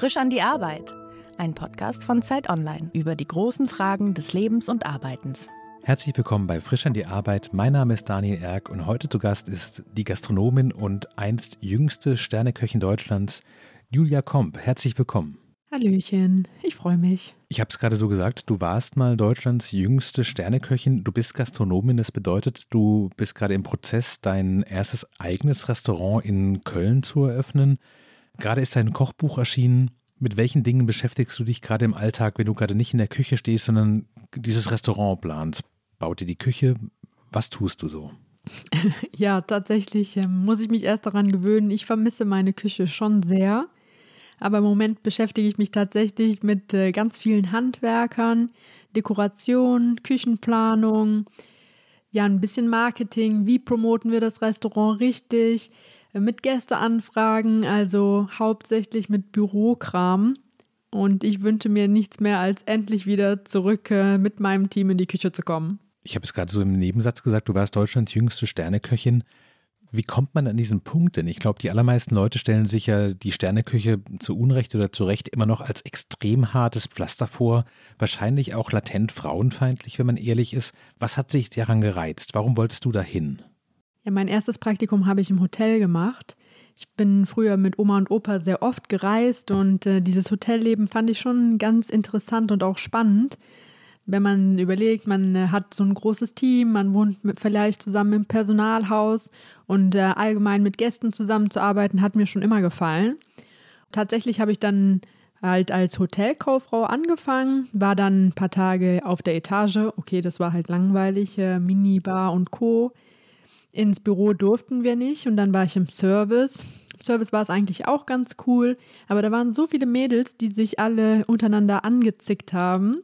Frisch an die Arbeit. Ein Podcast von Zeit Online über die großen Fragen des Lebens und Arbeitens. Herzlich willkommen bei Frisch an die Arbeit. Mein Name ist Daniel Erck und heute zu Gast ist die Gastronomin und einst jüngste Sterneköchin Deutschlands, Julia Komp. Herzlich willkommen. Hallöchen, ich freue mich. Ich habe es gerade so gesagt, du warst mal Deutschlands jüngste Sterneköchin. Du bist Gastronomin, das bedeutet, du bist gerade im Prozess, dein erstes eigenes Restaurant in Köln zu eröffnen. Gerade ist dein Kochbuch erschienen. Mit welchen Dingen beschäftigst du dich gerade im Alltag, wenn du gerade nicht in der Küche stehst, sondern dieses Restaurant planst? Baut dir die Küche? Was tust du so? Ja, tatsächlich ähm, muss ich mich erst daran gewöhnen. Ich vermisse meine Küche schon sehr. Aber im Moment beschäftige ich mich tatsächlich mit äh, ganz vielen Handwerkern, Dekoration, Küchenplanung, ja, ein bisschen Marketing. Wie promoten wir das Restaurant richtig? Mit Gästeanfragen, also hauptsächlich mit Bürokram. Und ich wünsche mir nichts mehr, als endlich wieder zurück äh, mit meinem Team in die Küche zu kommen. Ich habe es gerade so im Nebensatz gesagt, du warst Deutschlands jüngste Sterneköchin. Wie kommt man an diesen Punkt denn? Ich glaube, die allermeisten Leute stellen sich ja die Sterneküche zu Unrecht oder zu Recht immer noch als extrem hartes Pflaster vor. Wahrscheinlich auch latent frauenfeindlich, wenn man ehrlich ist. Was hat sich daran gereizt? Warum wolltest du dahin? Ja, mein erstes Praktikum habe ich im Hotel gemacht. Ich bin früher mit Oma und Opa sehr oft gereist und äh, dieses Hotelleben fand ich schon ganz interessant und auch spannend. Wenn man überlegt, man äh, hat so ein großes Team, man wohnt mit, vielleicht zusammen im Personalhaus und äh, allgemein mit Gästen zusammenzuarbeiten, hat mir schon immer gefallen. Tatsächlich habe ich dann halt als Hotelkauffrau angefangen, war dann ein paar Tage auf der Etage. Okay, das war halt langweilig, äh, Minibar und Co. Ins Büro durften wir nicht und dann war ich im Service. Im Service war es eigentlich auch ganz cool, aber da waren so viele Mädels, die sich alle untereinander angezickt haben.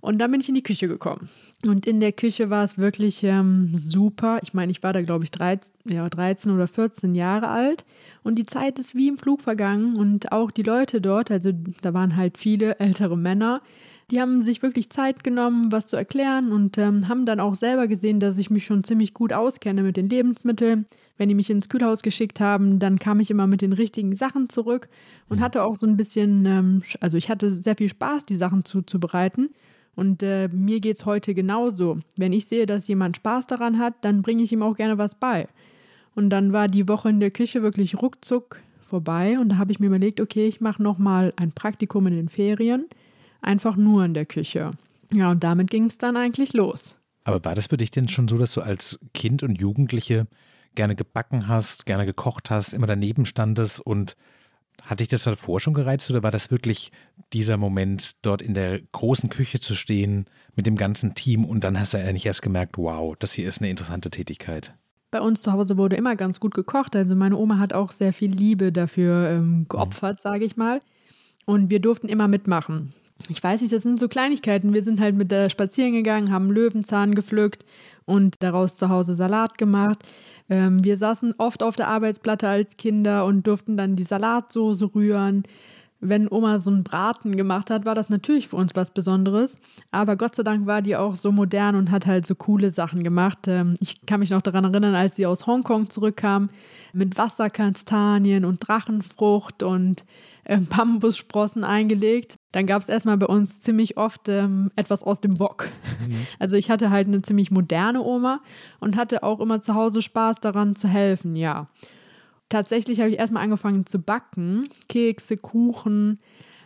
Und dann bin ich in die Küche gekommen. Und in der Küche war es wirklich ähm, super. Ich meine, ich war da, glaube ich, 13, ja, 13 oder 14 Jahre alt. Und die Zeit ist wie im Flug vergangen. Und auch die Leute dort, also da waren halt viele ältere Männer, die haben sich wirklich Zeit genommen, was zu erklären und ähm, haben dann auch selber gesehen, dass ich mich schon ziemlich gut auskenne mit den Lebensmitteln. Wenn die mich ins Kühlhaus geschickt haben, dann kam ich immer mit den richtigen Sachen zurück und hatte auch so ein bisschen, ähm, also ich hatte sehr viel Spaß, die Sachen zuzubereiten. Und äh, mir geht es heute genauso. Wenn ich sehe, dass jemand Spaß daran hat, dann bringe ich ihm auch gerne was bei. Und dann war die Woche in der Küche wirklich ruckzuck vorbei und da habe ich mir überlegt, okay, ich mache nochmal ein Praktikum in den Ferien einfach nur in der Küche. Ja, und damit ging es dann eigentlich los. Aber war das für dich denn schon so, dass du als Kind und Jugendliche gerne gebacken hast, gerne gekocht hast, immer daneben standest und hat dich das davor schon gereizt oder war das wirklich dieser Moment, dort in der großen Küche zu stehen mit dem ganzen Team und dann hast du eigentlich erst gemerkt, wow, das hier ist eine interessante Tätigkeit? Bei uns zu Hause wurde immer ganz gut gekocht. Also meine Oma hat auch sehr viel Liebe dafür ähm, geopfert, mhm. sage ich mal. Und wir durften immer mitmachen ich weiß nicht, das sind so Kleinigkeiten. Wir sind halt mit der spazieren gegangen, haben Löwenzahn gepflückt und daraus zu Hause Salat gemacht. Ähm, wir saßen oft auf der Arbeitsplatte als Kinder und durften dann die Salatsoße rühren. Wenn Oma so einen Braten gemacht hat, war das natürlich für uns was Besonderes. Aber Gott sei Dank war die auch so modern und hat halt so coole Sachen gemacht. Ähm, ich kann mich noch daran erinnern, als sie aus Hongkong zurückkam mit Wasserkastanien und Drachenfrucht und äh, Bambussprossen eingelegt. Dann gab es erstmal bei uns ziemlich oft ähm, etwas aus dem Bock. Mhm. Also ich hatte halt eine ziemlich moderne Oma und hatte auch immer zu Hause Spaß daran zu helfen, ja. Tatsächlich habe ich erstmal angefangen zu backen, Kekse, Kuchen,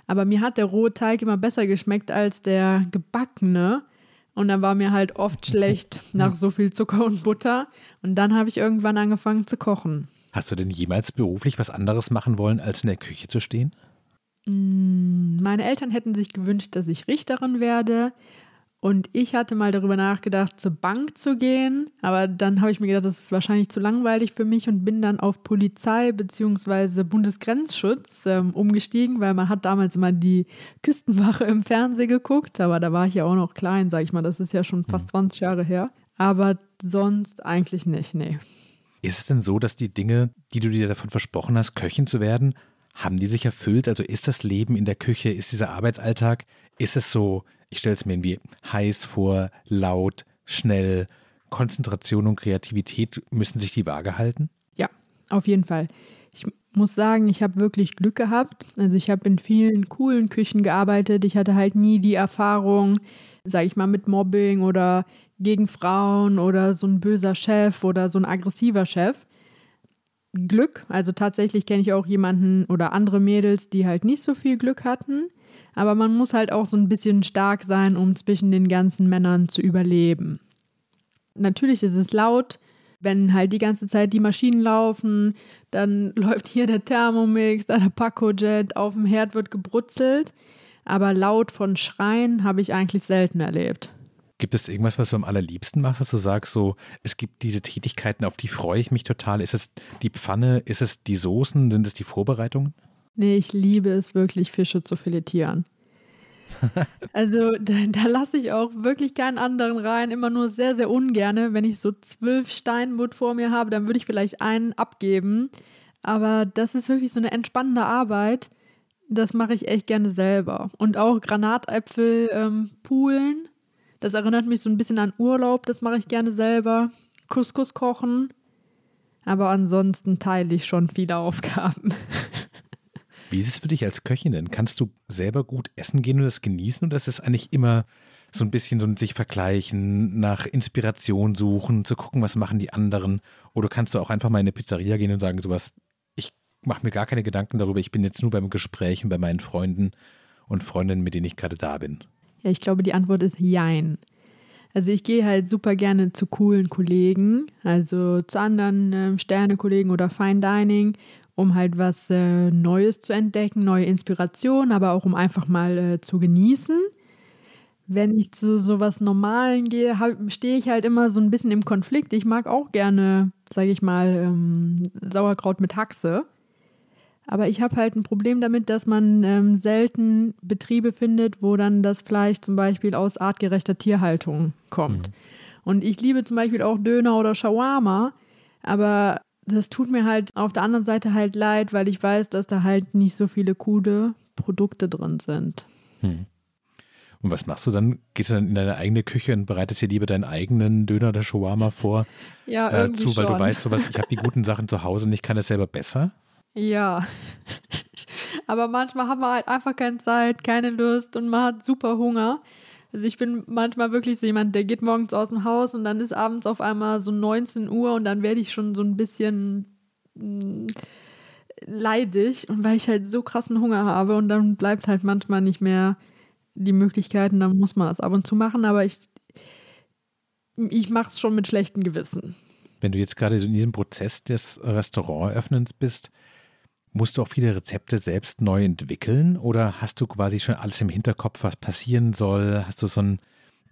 aber mir hat der rohe Teig immer besser geschmeckt als der gebackene. Und dann war mir halt oft schlecht nach so viel Zucker und Butter. Und dann habe ich irgendwann angefangen zu kochen. Hast du denn jemals beruflich was anderes machen wollen, als in der Küche zu stehen? Mm, meine Eltern hätten sich gewünscht, dass ich Richterin werde. Und ich hatte mal darüber nachgedacht, zur Bank zu gehen. Aber dann habe ich mir gedacht, das ist wahrscheinlich zu langweilig für mich und bin dann auf Polizei bzw. Bundesgrenzschutz ähm, umgestiegen, weil man hat damals immer die Küstenwache im Fernsehen geguckt. Aber da war ich ja auch noch klein, sage ich mal. Das ist ja schon fast 20 mhm. Jahre her. Aber sonst eigentlich nicht, nee. Ist es denn so, dass die Dinge, die du dir davon versprochen hast, Köchin zu werden, haben die sich erfüllt? Also ist das Leben in der Küche, ist dieser Arbeitsalltag, ist es so, ich stelle es mir irgendwie heiß vor, laut, schnell, Konzentration und Kreativität, müssen sich die Waage halten? Ja, auf jeden Fall. Ich muss sagen, ich habe wirklich Glück gehabt. Also ich habe in vielen coolen Küchen gearbeitet. Ich hatte halt nie die Erfahrung, sage ich mal, mit Mobbing oder gegen Frauen oder so ein böser Chef oder so ein aggressiver Chef. Glück, also tatsächlich kenne ich auch jemanden oder andere Mädels, die halt nicht so viel Glück hatten. Aber man muss halt auch so ein bisschen stark sein, um zwischen den ganzen Männern zu überleben. Natürlich ist es laut, wenn halt die ganze Zeit die Maschinen laufen, dann läuft hier der Thermomix, da der Pacojet, auf dem Herd wird gebrutzelt. Aber laut von Schreien habe ich eigentlich selten erlebt. Gibt es irgendwas, was du am allerliebsten machst, dass du sagst, so, es gibt diese Tätigkeiten, auf die freue ich mich total? Ist es die Pfanne? Ist es die Soßen? Sind es die Vorbereitungen? Nee, ich liebe es wirklich, Fische zu filetieren. also da, da lasse ich auch wirklich keinen anderen rein, immer nur sehr, sehr ungerne. Wenn ich so zwölf Steinbutt vor mir habe, dann würde ich vielleicht einen abgeben. Aber das ist wirklich so eine entspannende Arbeit. Das mache ich echt gerne selber. Und auch Granatäpfel ähm, poolen. Das erinnert mich so ein bisschen an Urlaub. Das mache ich gerne selber. Couscous kochen. Aber ansonsten teile ich schon viele Aufgaben. Wie ist es für dich als Köchin denn? Kannst du selber gut essen gehen und das genießen oder ist es eigentlich immer so ein bisschen so ein sich vergleichen, nach Inspiration suchen, zu gucken, was machen die anderen? Oder kannst du auch einfach mal in eine Pizzeria gehen und sagen, sowas, ich mache mir gar keine Gedanken darüber, ich bin jetzt nur beim Gespräch bei meinen Freunden und Freundinnen, mit denen ich gerade da bin? Ja, ich glaube, die Antwort ist Jein. Also ich gehe halt super gerne zu coolen Kollegen, also zu anderen äh, Sternekollegen oder Fine Dining um halt was äh, Neues zu entdecken, neue Inspiration, aber auch um einfach mal äh, zu genießen. Wenn ich zu sowas Normalen gehe, stehe ich halt immer so ein bisschen im Konflikt. Ich mag auch gerne, sage ich mal, ähm, Sauerkraut mit Haxe. Aber ich habe halt ein Problem damit, dass man ähm, selten Betriebe findet, wo dann das Fleisch zum Beispiel aus artgerechter Tierhaltung kommt. Mhm. Und ich liebe zum Beispiel auch Döner oder Shawarma, aber das tut mir halt auf der anderen Seite halt leid, weil ich weiß, dass da halt nicht so viele coole Produkte drin sind. Hm. Und was machst du dann? Gehst du dann in deine eigene Küche und bereitest dir lieber deinen eigenen Döner oder Shawarma vor? Ja, äh, zu, weil schon. du weißt, sowas, ich habe die guten Sachen zu Hause und ich kann es selber besser? Ja. Aber manchmal hat man halt einfach keine Zeit, keine Lust und man hat super Hunger. Also ich bin manchmal wirklich so jemand, der geht morgens aus dem Haus und dann ist abends auf einmal so 19 Uhr und dann werde ich schon so ein bisschen mm, leidig und weil ich halt so krassen Hunger habe und dann bleibt halt manchmal nicht mehr die Möglichkeit und dann muss man das ab und zu machen, aber ich, ich mache es schon mit schlechtem Gewissen. Wenn du jetzt gerade so in diesem Prozess des Restauranteröffnens bist, Musst du auch viele Rezepte selbst neu entwickeln oder hast du quasi schon alles im Hinterkopf, was passieren soll? Hast du so ein,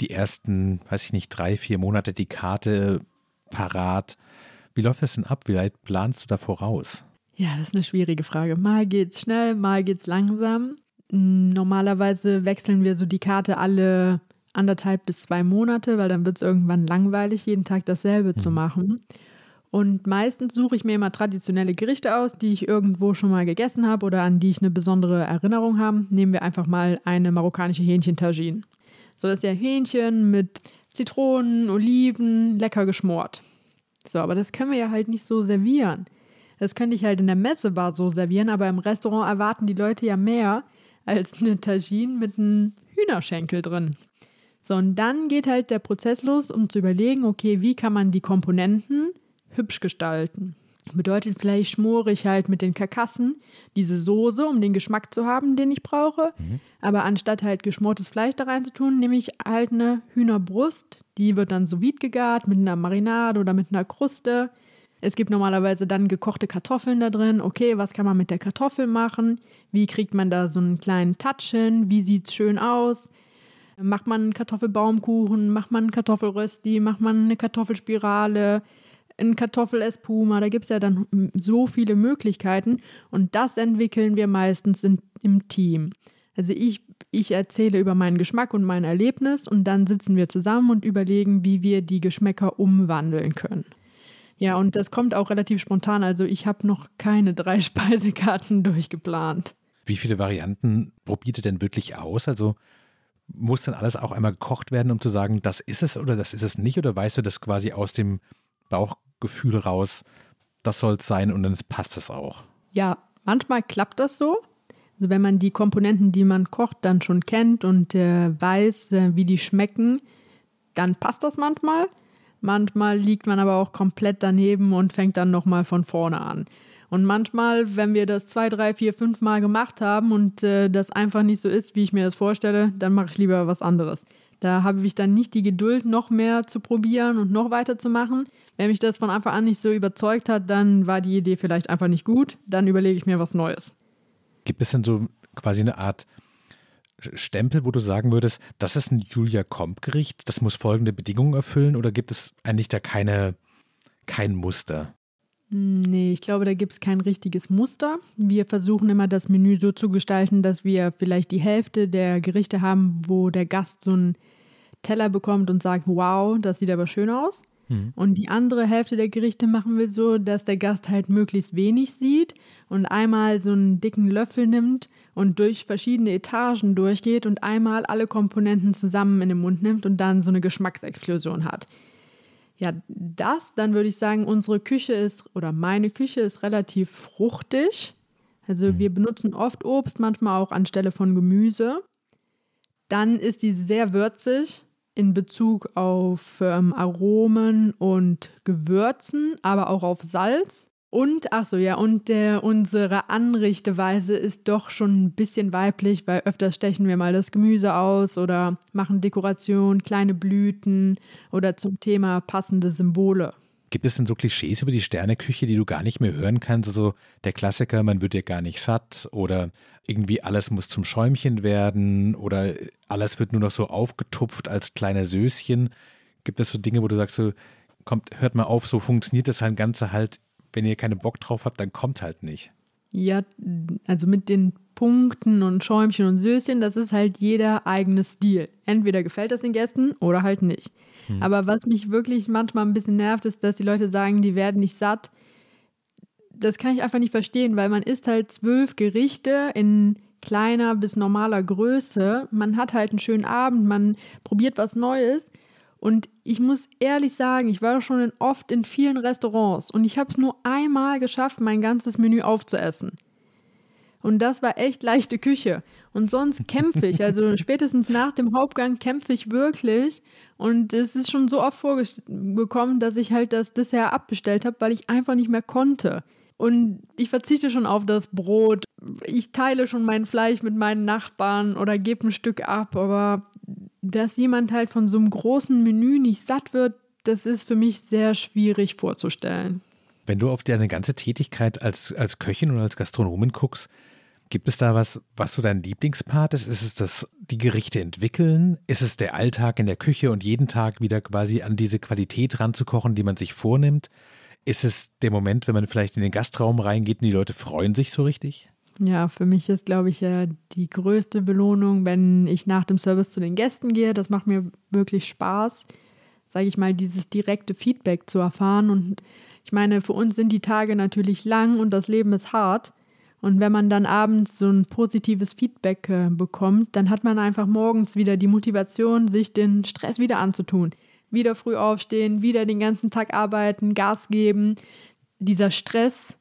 die ersten, weiß ich nicht, drei, vier Monate die Karte parat? Wie läuft das denn ab? Wie weit planst du da voraus? Ja, das ist eine schwierige Frage. Mal geht's schnell, mal geht's langsam. Normalerweise wechseln wir so die Karte alle anderthalb bis zwei Monate, weil dann wird es irgendwann langweilig, jeden Tag dasselbe mhm. zu machen. Und meistens suche ich mir immer traditionelle Gerichte aus, die ich irgendwo schon mal gegessen habe oder an die ich eine besondere Erinnerung habe. Nehmen wir einfach mal eine marokkanische Hähnchen-Tagine. So, das ist ja Hähnchen mit Zitronen, Oliven, lecker geschmort. So, aber das können wir ja halt nicht so servieren. Das könnte ich halt in der Messebar so servieren, aber im Restaurant erwarten die Leute ja mehr als eine Tagine mit einem Hühnerschenkel drin. So, und dann geht halt der Prozess los, um zu überlegen, okay, wie kann man die Komponenten hübsch gestalten. Bedeutet, vielleicht schmore ich halt mit den Karkassen diese Soße, um den Geschmack zu haben, den ich brauche. Mhm. Aber anstatt halt geschmortes Fleisch da rein zu tun, nehme ich halt eine Hühnerbrust. Die wird dann so vide gegart mit einer Marinade oder mit einer Kruste. Es gibt normalerweise dann gekochte Kartoffeln da drin. Okay, was kann man mit der Kartoffel machen? Wie kriegt man da so einen kleinen Touch hin? Wie sieht es schön aus? Macht man einen Kartoffelbaumkuchen? Macht man einen Kartoffelrösti? Macht man eine Kartoffelspirale? Ein Kartoffelespuma, da gibt es ja dann so viele Möglichkeiten und das entwickeln wir meistens in, im Team. Also ich, ich erzähle über meinen Geschmack und mein Erlebnis und dann sitzen wir zusammen und überlegen, wie wir die Geschmäcker umwandeln können. Ja, und das kommt auch relativ spontan. Also ich habe noch keine drei Speisekarten durchgeplant. Wie viele Varianten probiert ihr denn wirklich aus? Also muss dann alles auch einmal gekocht werden, um zu sagen, das ist es oder das ist es nicht? Oder weißt du das quasi aus dem Bauch, Gefühl raus, das soll es sein und dann passt es auch. Ja, manchmal klappt das so. Also wenn man die Komponenten, die man kocht, dann schon kennt und äh, weiß, äh, wie die schmecken, dann passt das manchmal. Manchmal liegt man aber auch komplett daneben und fängt dann nochmal von vorne an. Und manchmal, wenn wir das zwei, drei, vier, fünf Mal gemacht haben und äh, das einfach nicht so ist, wie ich mir das vorstelle, dann mache ich lieber was anderes. Da habe ich dann nicht die Geduld, noch mehr zu probieren und noch weiterzumachen. Wenn mich das von Anfang an nicht so überzeugt hat, dann war die Idee vielleicht einfach nicht gut. Dann überlege ich mir was Neues. Gibt es denn so quasi eine Art Stempel, wo du sagen würdest, das ist ein Julia Komp-Gericht, das muss folgende Bedingungen erfüllen oder gibt es eigentlich da keine, kein Muster? Nee, ich glaube, da gibt es kein richtiges Muster. Wir versuchen immer das Menü so zu gestalten, dass wir vielleicht die Hälfte der Gerichte haben, wo der Gast so einen Teller bekommt und sagt, wow, das sieht aber schön aus. Mhm. Und die andere Hälfte der Gerichte machen wir so, dass der Gast halt möglichst wenig sieht und einmal so einen dicken Löffel nimmt und durch verschiedene Etagen durchgeht und einmal alle Komponenten zusammen in den Mund nimmt und dann so eine Geschmacksexplosion hat. Ja, das, dann würde ich sagen, unsere Küche ist oder meine Küche ist relativ fruchtig. Also mhm. wir benutzen oft Obst, manchmal auch anstelle von Gemüse. Dann ist die sehr würzig in Bezug auf ähm, Aromen und Gewürzen, aber auch auf Salz. Und, ach so, ja, und der, unsere Anrichteweise ist doch schon ein bisschen weiblich, weil öfters stechen wir mal das Gemüse aus oder machen Dekoration, kleine Blüten oder zum Thema passende Symbole. Gibt es denn so Klischees über die Sterneküche, die du gar nicht mehr hören kannst? Also der Klassiker, man wird ja gar nicht satt oder irgendwie alles muss zum Schäumchen werden oder alles wird nur noch so aufgetupft als kleine Söschen. Gibt es so Dinge, wo du sagst, so, kommt, hört mal auf, so funktioniert das Ganze halt wenn ihr keinen Bock drauf habt, dann kommt halt nicht. Ja, also mit den Punkten und Schäumchen und Söschen, das ist halt jeder eigene Stil. Entweder gefällt das den Gästen oder halt nicht. Hm. Aber was mich wirklich manchmal ein bisschen nervt, ist, dass die Leute sagen, die werden nicht satt. Das kann ich einfach nicht verstehen, weil man isst halt zwölf Gerichte in kleiner bis normaler Größe. Man hat halt einen schönen Abend, man probiert was Neues. Und ich muss ehrlich sagen, ich war schon in, oft in vielen Restaurants und ich habe es nur einmal geschafft, mein ganzes Menü aufzuessen. Und das war echt leichte Küche. Und sonst kämpfe ich. Also spätestens nach dem Hauptgang kämpfe ich wirklich. Und es ist schon so oft vorgekommen, dass ich halt das Dessert abbestellt habe, weil ich einfach nicht mehr konnte. Und ich verzichte schon auf das Brot. Ich teile schon mein Fleisch mit meinen Nachbarn oder gebe ein Stück ab. Aber dass jemand halt von so einem großen Menü nicht satt wird, das ist für mich sehr schwierig vorzustellen. Wenn du auf deine ganze Tätigkeit als, als Köchin und als Gastronomin guckst, gibt es da was, was so dein Lieblingspart ist? Ist es das, die Gerichte entwickeln? Ist es der Alltag in der Küche und jeden Tag wieder quasi an diese Qualität ranzukochen, die man sich vornimmt? Ist es der Moment, wenn man vielleicht in den Gastraum reingeht und die Leute freuen sich so richtig? Ja, für mich ist, glaube ich, ja die größte Belohnung, wenn ich nach dem Service zu den Gästen gehe. Das macht mir wirklich Spaß, sage ich mal, dieses direkte Feedback zu erfahren. Und ich meine, für uns sind die Tage natürlich lang und das Leben ist hart. Und wenn man dann abends so ein positives Feedback äh, bekommt, dann hat man einfach morgens wieder die Motivation, sich den Stress wieder anzutun. Wieder früh aufstehen, wieder den ganzen Tag arbeiten, Gas geben. Dieser Stress,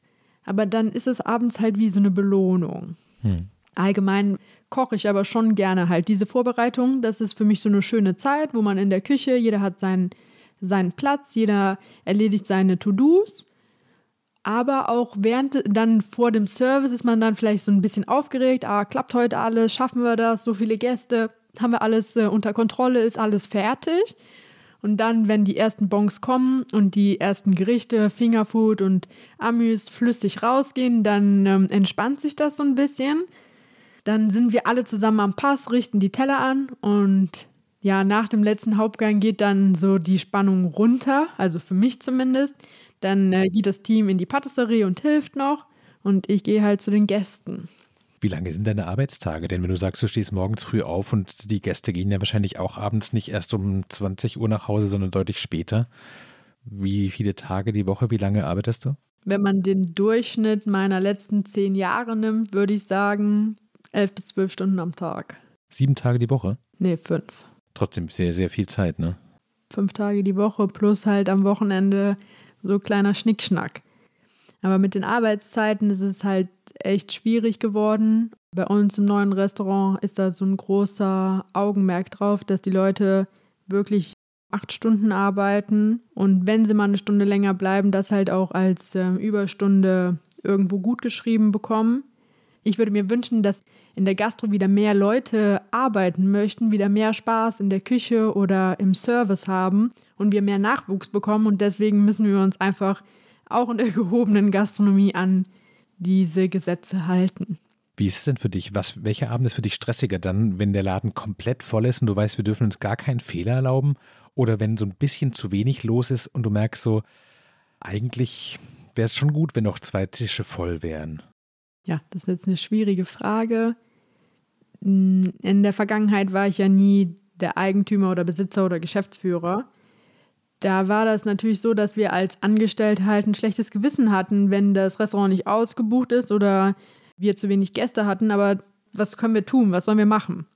aber dann ist es abends halt wie so eine Belohnung. Hm. Allgemein koche ich aber schon gerne halt diese Vorbereitung. Das ist für mich so eine schöne Zeit, wo man in der Küche, jeder hat seinen, seinen Platz, jeder erledigt seine To-Dos. Aber auch während, dann vor dem Service ist man dann vielleicht so ein bisschen aufgeregt. Ah, klappt heute alles? Schaffen wir das? So viele Gäste? Haben wir alles äh, unter Kontrolle? Ist alles fertig? Und dann, wenn die ersten Bons kommen und die ersten Gerichte, Fingerfood und Amüs flüssig rausgehen, dann ähm, entspannt sich das so ein bisschen. Dann sind wir alle zusammen am Pass, richten die Teller an und ja, nach dem letzten Hauptgang geht dann so die Spannung runter, also für mich zumindest. Dann äh, geht das Team in die Patisserie und hilft noch und ich gehe halt zu den Gästen. Wie lange sind deine Arbeitstage? Denn wenn du sagst, du stehst morgens früh auf und die Gäste gehen ja wahrscheinlich auch abends nicht erst um 20 Uhr nach Hause, sondern deutlich später. Wie viele Tage die Woche, wie lange arbeitest du? Wenn man den Durchschnitt meiner letzten zehn Jahre nimmt, würde ich sagen, elf bis zwölf Stunden am Tag. Sieben Tage die Woche? Nee, fünf. Trotzdem sehr, sehr viel Zeit, ne? Fünf Tage die Woche plus halt am Wochenende so kleiner Schnickschnack. Aber mit den Arbeitszeiten ist es halt echt schwierig geworden. Bei uns im neuen Restaurant ist da so ein großer Augenmerk drauf, dass die Leute wirklich acht Stunden arbeiten und wenn sie mal eine Stunde länger bleiben, das halt auch als äh, Überstunde irgendwo gut geschrieben bekommen. Ich würde mir wünschen, dass in der Gastro wieder mehr Leute arbeiten möchten, wieder mehr Spaß in der Küche oder im Service haben und wir mehr Nachwuchs bekommen. Und deswegen müssen wir uns einfach auch in der gehobenen Gastronomie an diese Gesetze halten. Wie ist es denn für dich? Was, welcher Abend ist für dich stressiger dann, wenn der Laden komplett voll ist und du weißt, wir dürfen uns gar keinen Fehler erlauben? Oder wenn so ein bisschen zu wenig los ist und du merkst so, eigentlich wäre es schon gut, wenn noch zwei Tische voll wären? Ja, das ist jetzt eine schwierige Frage. In der Vergangenheit war ich ja nie der Eigentümer oder Besitzer oder Geschäftsführer. Da war das natürlich so, dass wir als Angestellte halt ein schlechtes Gewissen hatten, wenn das Restaurant nicht ausgebucht ist oder wir zu wenig Gäste hatten. Aber was können wir tun? Was sollen wir machen?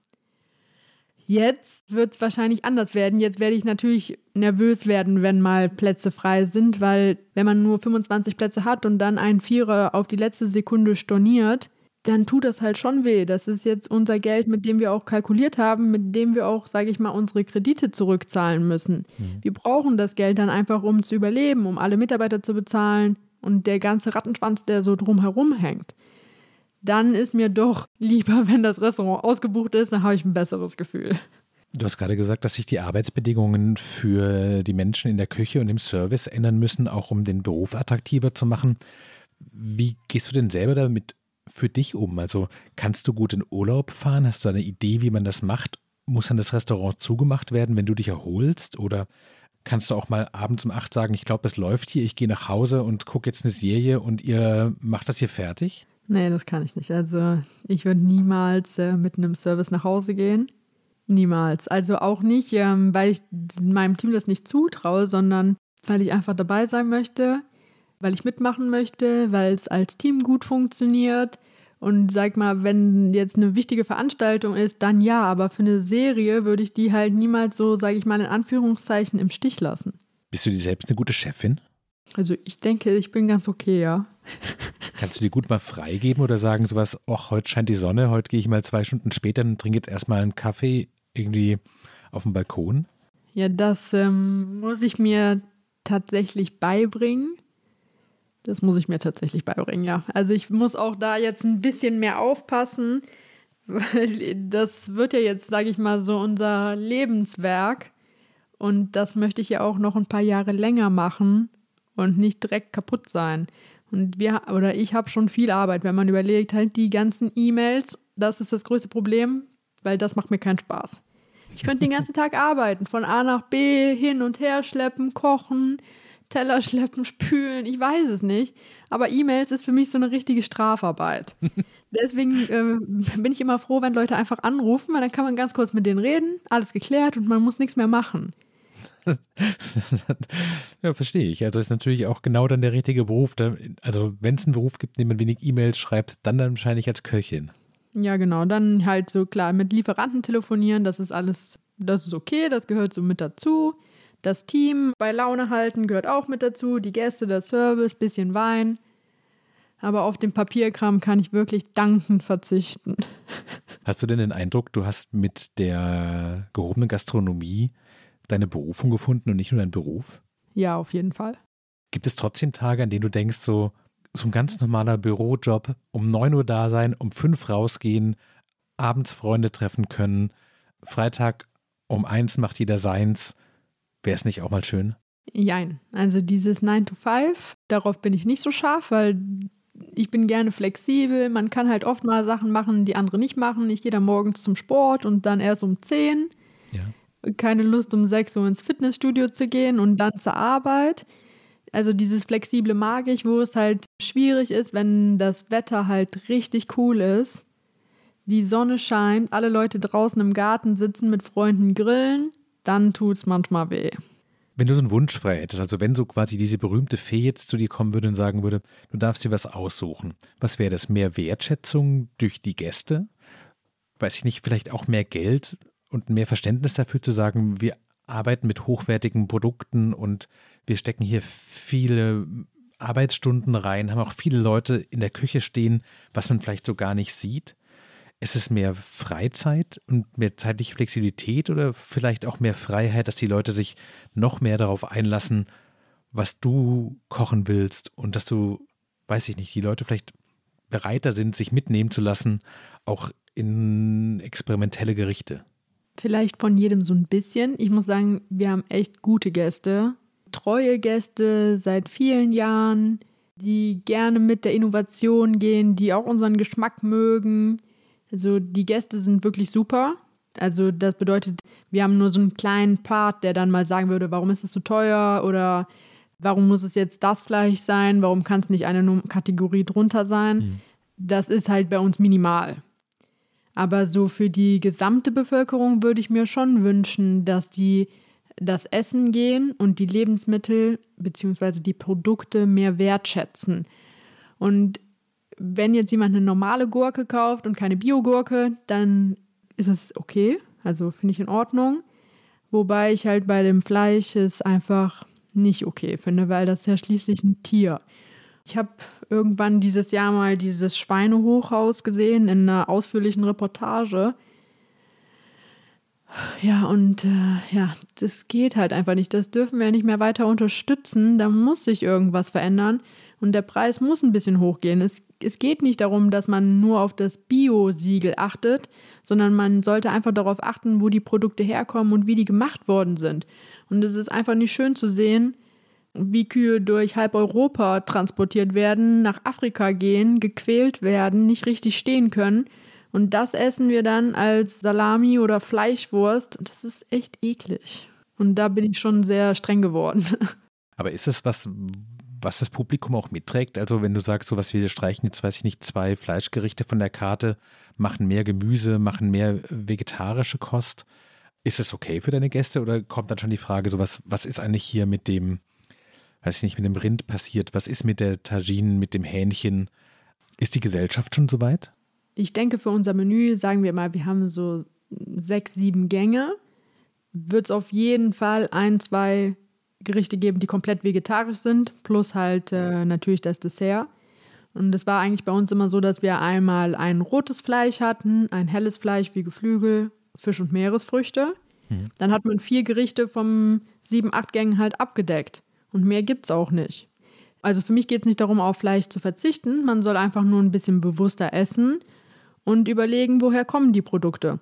Jetzt wird es wahrscheinlich anders werden. Jetzt werde ich natürlich nervös werden, wenn mal Plätze frei sind, weil wenn man nur 25 Plätze hat und dann einen Vierer auf die letzte Sekunde storniert, dann tut das halt schon weh. Das ist jetzt unser Geld, mit dem wir auch kalkuliert haben, mit dem wir auch, sage ich mal, unsere Kredite zurückzahlen müssen. Mhm. Wir brauchen das Geld dann einfach, um zu überleben, um alle Mitarbeiter zu bezahlen und der ganze Rattenschwanz, der so drumherum hängt dann ist mir doch lieber, wenn das Restaurant ausgebucht ist, dann habe ich ein besseres Gefühl. Du hast gerade gesagt, dass sich die Arbeitsbedingungen für die Menschen in der Küche und im Service ändern müssen, auch um den Beruf attraktiver zu machen. Wie gehst du denn selber damit für dich um? Also kannst du gut in Urlaub fahren? Hast du eine Idee, wie man das macht? Muss dann das Restaurant zugemacht werden, wenn du dich erholst? Oder kannst du auch mal abends um acht sagen, ich glaube, es läuft hier, ich gehe nach Hause und gucke jetzt eine Serie und ihr macht das hier fertig? Nee, das kann ich nicht. Also ich würde niemals äh, mit einem Service nach Hause gehen. Niemals. Also auch nicht, ähm, weil ich meinem Team das nicht zutraue, sondern weil ich einfach dabei sein möchte, weil ich mitmachen möchte, weil es als Team gut funktioniert. Und sag mal, wenn jetzt eine wichtige Veranstaltung ist, dann ja, aber für eine Serie würde ich die halt niemals so, sage ich mal, in Anführungszeichen im Stich lassen. Bist du dir selbst eine gute Chefin? Also ich denke, ich bin ganz okay, ja. Kannst du dir gut mal freigeben oder sagen sowas, ach, heute scheint die Sonne, heute gehe ich mal zwei Stunden später und trinke jetzt erstmal einen Kaffee irgendwie auf dem Balkon? Ja, das ähm, muss ich mir tatsächlich beibringen. Das muss ich mir tatsächlich beibringen, ja. Also ich muss auch da jetzt ein bisschen mehr aufpassen, weil das wird ja jetzt, sage ich mal, so unser Lebenswerk. Und das möchte ich ja auch noch ein paar Jahre länger machen und nicht direkt kaputt sein. Und wir oder ich habe schon viel Arbeit, wenn man überlegt, halt die ganzen E-Mails, das ist das größte Problem, weil das macht mir keinen Spaß. Ich könnte den ganzen Tag arbeiten, von A nach B, hin und her schleppen, kochen, Teller schleppen, spülen, ich weiß es nicht. Aber E-Mails ist für mich so eine richtige Strafarbeit. Deswegen äh, bin ich immer froh, wenn Leute einfach anrufen, weil dann kann man ganz kurz mit denen reden, alles geklärt und man muss nichts mehr machen. ja, verstehe ich. Also ist natürlich auch genau dann der richtige Beruf. Also wenn es einen Beruf gibt, den man wenig E-Mails schreibt, dann dann wahrscheinlich als Köchin. Ja, genau. Dann halt so klar mit Lieferanten telefonieren, das ist alles, das ist okay, das gehört so mit dazu. Das Team bei Laune halten gehört auch mit dazu. Die Gäste, der Service, bisschen Wein. Aber auf den Papierkram kann ich wirklich dankend verzichten. Hast du denn den Eindruck, du hast mit der gehobenen Gastronomie deine Berufung gefunden und nicht nur deinen Beruf? Ja, auf jeden Fall. Gibt es trotzdem Tage, an denen du denkst, so, so ein ganz normaler Bürojob, um 9 Uhr da sein, um 5 rausgehen, abends Freunde treffen können, Freitag um 1 macht jeder seins, wäre es nicht auch mal schön? Jein. Also dieses 9 to 5, darauf bin ich nicht so scharf, weil ich bin gerne flexibel. Man kann halt oft mal Sachen machen, die andere nicht machen. Ich gehe dann morgens zum Sport und dann erst um 10. Ja keine Lust, um 6 Uhr ins Fitnessstudio zu gehen und dann zur Arbeit. Also dieses Flexible mag ich, wo es halt schwierig ist, wenn das Wetter halt richtig cool ist. Die Sonne scheint, alle Leute draußen im Garten sitzen mit Freunden grillen, dann tut es manchmal weh. Wenn du so einen Wunsch frei hättest, also wenn so quasi diese berühmte Fee jetzt zu dir kommen würde und sagen würde, du darfst dir was aussuchen, was wäre das? Mehr Wertschätzung durch die Gäste? Weiß ich nicht, vielleicht auch mehr Geld? Und mehr Verständnis dafür zu sagen, wir arbeiten mit hochwertigen Produkten und wir stecken hier viele Arbeitsstunden rein, haben auch viele Leute in der Küche stehen, was man vielleicht so gar nicht sieht. Ist es mehr Freizeit und mehr zeitliche Flexibilität oder vielleicht auch mehr Freiheit, dass die Leute sich noch mehr darauf einlassen, was du kochen willst und dass du, weiß ich nicht, die Leute vielleicht bereiter sind, sich mitnehmen zu lassen, auch in experimentelle Gerichte? Vielleicht von jedem so ein bisschen. Ich muss sagen, wir haben echt gute Gäste, treue Gäste seit vielen Jahren, die gerne mit der Innovation gehen, die auch unseren Geschmack mögen also die Gäste sind wirklich super. Also das bedeutet, wir haben nur so einen kleinen Part, der dann mal sagen würde, warum ist es zu teuer oder warum muss es jetzt das Fleisch sein, warum kann es nicht eine Kategorie drunter sein. Mhm. Das ist halt bei uns minimal. Aber so für die gesamte Bevölkerung würde ich mir schon wünschen, dass die das Essen gehen und die Lebensmittel bzw. die Produkte mehr wertschätzen. Und wenn jetzt jemand eine normale Gurke kauft und keine Biogurke, dann ist es okay. Also finde ich in Ordnung. Wobei ich halt bei dem Fleisch es einfach nicht okay finde, weil das ist ja schließlich ein Tier. Ich habe irgendwann dieses Jahr mal dieses Schweinehochhaus gesehen in einer ausführlichen Reportage. Ja, und äh, ja, das geht halt einfach nicht. Das dürfen wir nicht mehr weiter unterstützen. Da muss sich irgendwas verändern. Und der Preis muss ein bisschen hochgehen. Es, es geht nicht darum, dass man nur auf das Bio-Siegel achtet, sondern man sollte einfach darauf achten, wo die Produkte herkommen und wie die gemacht worden sind. Und es ist einfach nicht schön zu sehen, wie Kühe durch halb Europa transportiert werden, nach Afrika gehen, gequält werden, nicht richtig stehen können. Und das essen wir dann als Salami oder Fleischwurst. Das ist echt eklig. Und da bin ich schon sehr streng geworden. Aber ist es was, was das Publikum auch mitträgt. Also wenn du sagst, so was wir streichen jetzt, weiß ich nicht, zwei Fleischgerichte von der Karte, machen mehr Gemüse, machen mehr vegetarische Kost. Ist es okay für deine Gäste oder kommt dann schon die Frage, so was, was ist eigentlich hier mit dem, weiß ich nicht, mit dem Rind passiert? Was ist mit der Tagine, mit dem Hähnchen? Ist die Gesellschaft schon soweit? Ich denke, für unser Menü, sagen wir mal, wir haben so sechs, sieben Gänge, wird es auf jeden Fall ein, zwei Gerichte geben, die komplett vegetarisch sind, plus halt äh, natürlich das Dessert. Und es war eigentlich bei uns immer so, dass wir einmal ein rotes Fleisch hatten, ein helles Fleisch wie Geflügel, Fisch und Meeresfrüchte. Mhm. Dann hat man vier Gerichte vom sieben, acht Gängen halt abgedeckt. Und mehr gibt es auch nicht. Also für mich geht es nicht darum, auf Fleisch zu verzichten. Man soll einfach nur ein bisschen bewusster essen und überlegen, woher kommen die Produkte.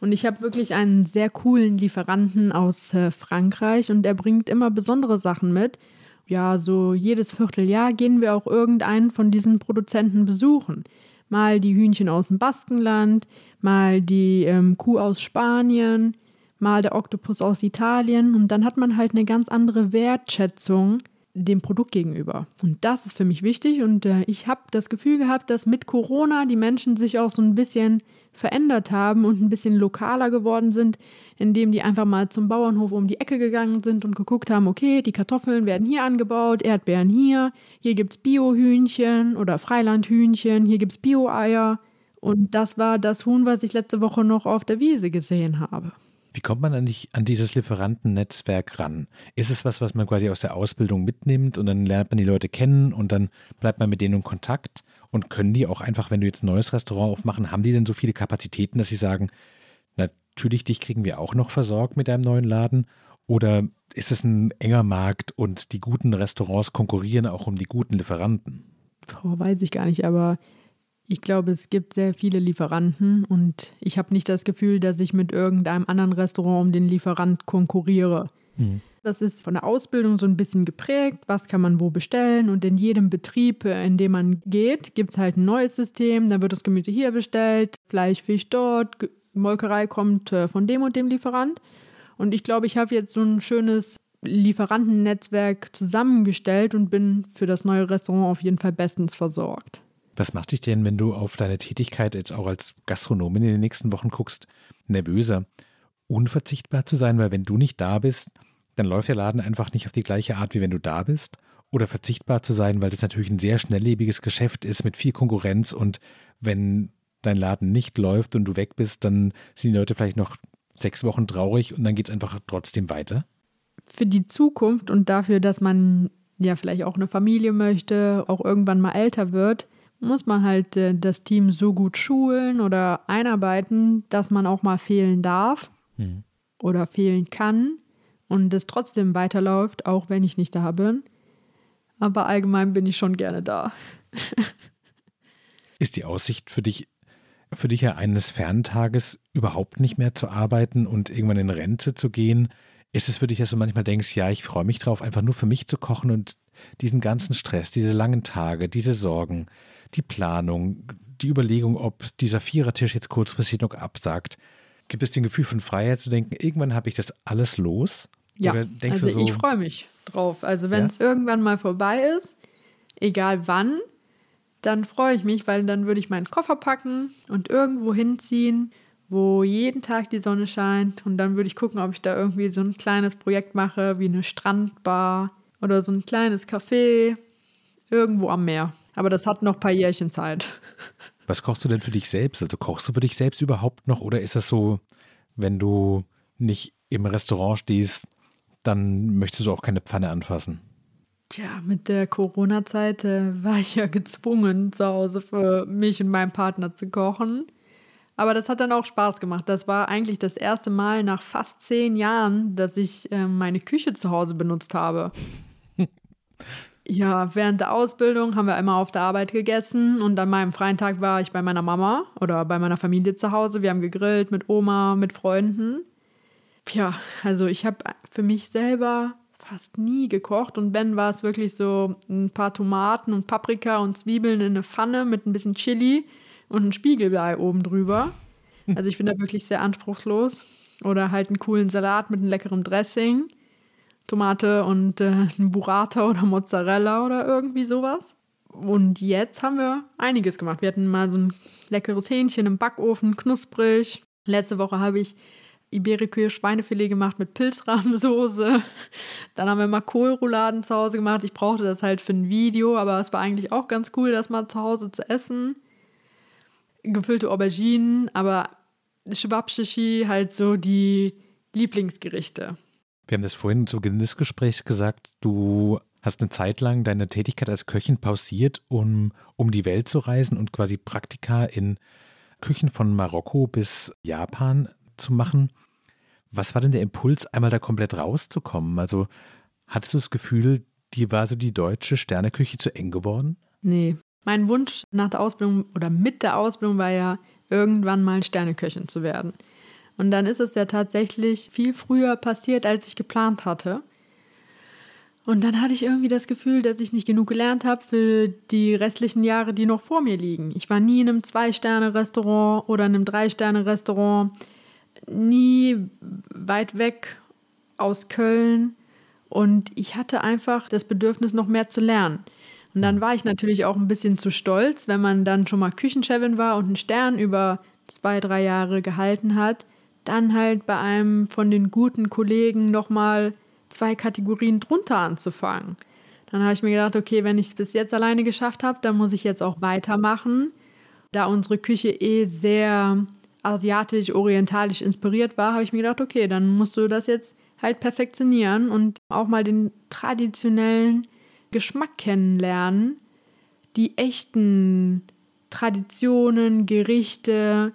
Und ich habe wirklich einen sehr coolen Lieferanten aus äh, Frankreich und der bringt immer besondere Sachen mit. Ja, so jedes Vierteljahr gehen wir auch irgendeinen von diesen Produzenten besuchen. Mal die Hühnchen aus dem Baskenland, mal die ähm, Kuh aus Spanien, mal der Oktopus aus Italien. Und dann hat man halt eine ganz andere Wertschätzung dem Produkt gegenüber. Und das ist für mich wichtig. Und äh, ich habe das Gefühl gehabt, dass mit Corona die Menschen sich auch so ein bisschen verändert haben und ein bisschen lokaler geworden sind, indem die einfach mal zum Bauernhof um die Ecke gegangen sind und geguckt haben, okay, die Kartoffeln werden hier angebaut, Erdbeeren hier, hier gibt es Biohühnchen oder Freilandhühnchen, hier gibt es Bio-Eier. Und das war das Huhn, was ich letzte Woche noch auf der Wiese gesehen habe. Wie kommt man eigentlich an dieses Lieferantennetzwerk ran? Ist es was, was man quasi aus der Ausbildung mitnimmt und dann lernt man die Leute kennen und dann bleibt man mit denen in Kontakt? Und können die auch einfach, wenn du jetzt ein neues Restaurant aufmachen, haben die denn so viele Kapazitäten, dass sie sagen, natürlich, dich kriegen wir auch noch versorgt mit deinem neuen Laden? Oder ist es ein enger Markt und die guten Restaurants konkurrieren auch um die guten Lieferanten? Oh, weiß ich gar nicht, aber ich glaube, es gibt sehr viele Lieferanten und ich habe nicht das Gefühl, dass ich mit irgendeinem anderen Restaurant um den Lieferant konkurriere. Mhm. Das ist von der Ausbildung so ein bisschen geprägt, was kann man wo bestellen und in jedem Betrieb, äh, in dem man geht, gibt es halt ein neues System. Da wird das Gemüse hier bestellt, Fleisch, Fisch dort, Molkerei kommt äh, von dem und dem Lieferant. Und ich glaube, ich habe jetzt so ein schönes Lieferantennetzwerk zusammengestellt und bin für das neue Restaurant auf jeden Fall bestens versorgt. Was macht dich denn, wenn du auf deine Tätigkeit jetzt auch als Gastronomin in den nächsten Wochen guckst, nervöser? Unverzichtbar zu sein, weil wenn du nicht da bist, dann läuft der Laden einfach nicht auf die gleiche Art, wie wenn du da bist. Oder verzichtbar zu sein, weil das natürlich ein sehr schnelllebiges Geschäft ist mit viel Konkurrenz und wenn dein Laden nicht läuft und du weg bist, dann sind die Leute vielleicht noch sechs Wochen traurig und dann geht es einfach trotzdem weiter? Für die Zukunft und dafür, dass man ja vielleicht auch eine Familie möchte, auch irgendwann mal älter wird, muss man halt äh, das Team so gut schulen oder einarbeiten, dass man auch mal fehlen darf mhm. oder fehlen kann und es trotzdem weiterläuft, auch wenn ich nicht da bin. Aber allgemein bin ich schon gerne da. Ist die Aussicht für dich, für dich ja eines Ferntages überhaupt nicht mehr zu arbeiten und irgendwann in Rente zu gehen? Ist es für dich, dass du manchmal denkst, ja, ich freue mich drauf, einfach nur für mich zu kochen und diesen ganzen Stress, diese langen Tage, diese Sorgen, die Planung, die Überlegung, ob dieser Vierertisch jetzt kurzfristig noch absagt, gibt es den Gefühl von Freiheit zu denken, irgendwann habe ich das alles los? Ja, also so, ich freue mich drauf. Also wenn es ja? irgendwann mal vorbei ist, egal wann, dann freue ich mich, weil dann würde ich meinen Koffer packen und irgendwo hinziehen, wo jeden Tag die Sonne scheint. Und dann würde ich gucken, ob ich da irgendwie so ein kleines Projekt mache, wie eine Strandbar oder so ein kleines Café irgendwo am Meer. Aber das hat noch ein paar Jährchen Zeit. Was kochst du denn für dich selbst? Also kochst du für dich selbst überhaupt noch oder ist es so, wenn du nicht im Restaurant stehst, dann möchtest du auch keine Pfanne anfassen? Tja, mit der Corona-Zeit äh, war ich ja gezwungen, zu Hause für mich und meinen Partner zu kochen. Aber das hat dann auch Spaß gemacht. Das war eigentlich das erste Mal nach fast zehn Jahren, dass ich äh, meine Küche zu Hause benutzt habe. ja, während der Ausbildung haben wir immer auf der Arbeit gegessen und an meinem freien Tag war ich bei meiner Mama oder bei meiner Familie zu Hause. Wir haben gegrillt mit Oma, mit Freunden. Ja, also ich habe für mich selber fast nie gekocht und wenn war es wirklich so ein paar Tomaten und Paprika und Zwiebeln in eine Pfanne mit ein bisschen Chili und ein Spiegelblei oben drüber. Also ich bin da wirklich sehr anspruchslos. Oder halt einen coolen Salat mit einem leckeren Dressing. Tomate und äh, ein Burrata oder Mozzarella oder irgendwie sowas. Und jetzt haben wir einiges gemacht. Wir hatten mal so ein leckeres Hähnchen im Backofen, knusprig. Letzte Woche habe ich Iberikühe Schweinefilet gemacht mit Pilzrahmsoße. Dann haben wir mal Kohlrouladen zu Hause gemacht. Ich brauchte das halt für ein Video, aber es war eigentlich auch ganz cool, das mal zu Hause zu essen. Gefüllte Auberginen, aber Schwabschichi halt so die Lieblingsgerichte. Wir haben das vorhin zu Beginn des Gesprächs gesagt, du hast eine Zeit lang deine Tätigkeit als Köchin pausiert, um um die Welt zu reisen und quasi Praktika in Küchen von Marokko bis Japan zu machen. Was war denn der Impuls, einmal da komplett rauszukommen? Also hattest du das Gefühl, die war so die deutsche Sterneküche zu eng geworden? Nee. Mein Wunsch nach der Ausbildung oder mit der Ausbildung war ja, irgendwann mal Sterneköchin zu werden. Und dann ist es ja tatsächlich viel früher passiert, als ich geplant hatte. Und dann hatte ich irgendwie das Gefühl, dass ich nicht genug gelernt habe für die restlichen Jahre, die noch vor mir liegen. Ich war nie in einem Zwei-Sterne-Restaurant oder in einem Drei-Sterne-Restaurant nie weit weg aus Köln und ich hatte einfach das Bedürfnis, noch mehr zu lernen. Und dann war ich natürlich auch ein bisschen zu stolz, wenn man dann schon mal Küchenchefin war und einen Stern über zwei, drei Jahre gehalten hat, dann halt bei einem von den guten Kollegen nochmal zwei Kategorien drunter anzufangen. Dann habe ich mir gedacht, okay, wenn ich es bis jetzt alleine geschafft habe, dann muss ich jetzt auch weitermachen. Da unsere Küche eh sehr asiatisch-orientalisch inspiriert war, habe ich mir gedacht, okay, dann musst du das jetzt halt perfektionieren und auch mal den traditionellen Geschmack kennenlernen, die echten Traditionen, Gerichte,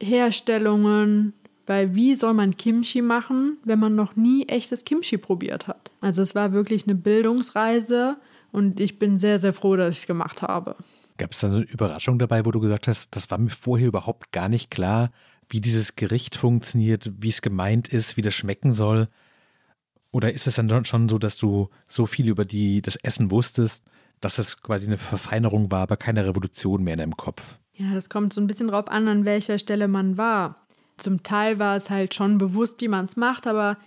Herstellungen, weil wie soll man Kimchi machen, wenn man noch nie echtes Kimchi probiert hat? Also es war wirklich eine Bildungsreise und ich bin sehr, sehr froh, dass ich es gemacht habe. Gab es da so eine Überraschung dabei, wo du gesagt hast, das war mir vorher überhaupt gar nicht klar, wie dieses Gericht funktioniert, wie es gemeint ist, wie das schmecken soll? Oder ist es dann schon so, dass du so viel über die, das Essen wusstest, dass es quasi eine Verfeinerung war, aber keine Revolution mehr in deinem Kopf? Ja, das kommt so ein bisschen drauf an, an welcher Stelle man war. Zum Teil war es halt schon bewusst, wie man es macht, aber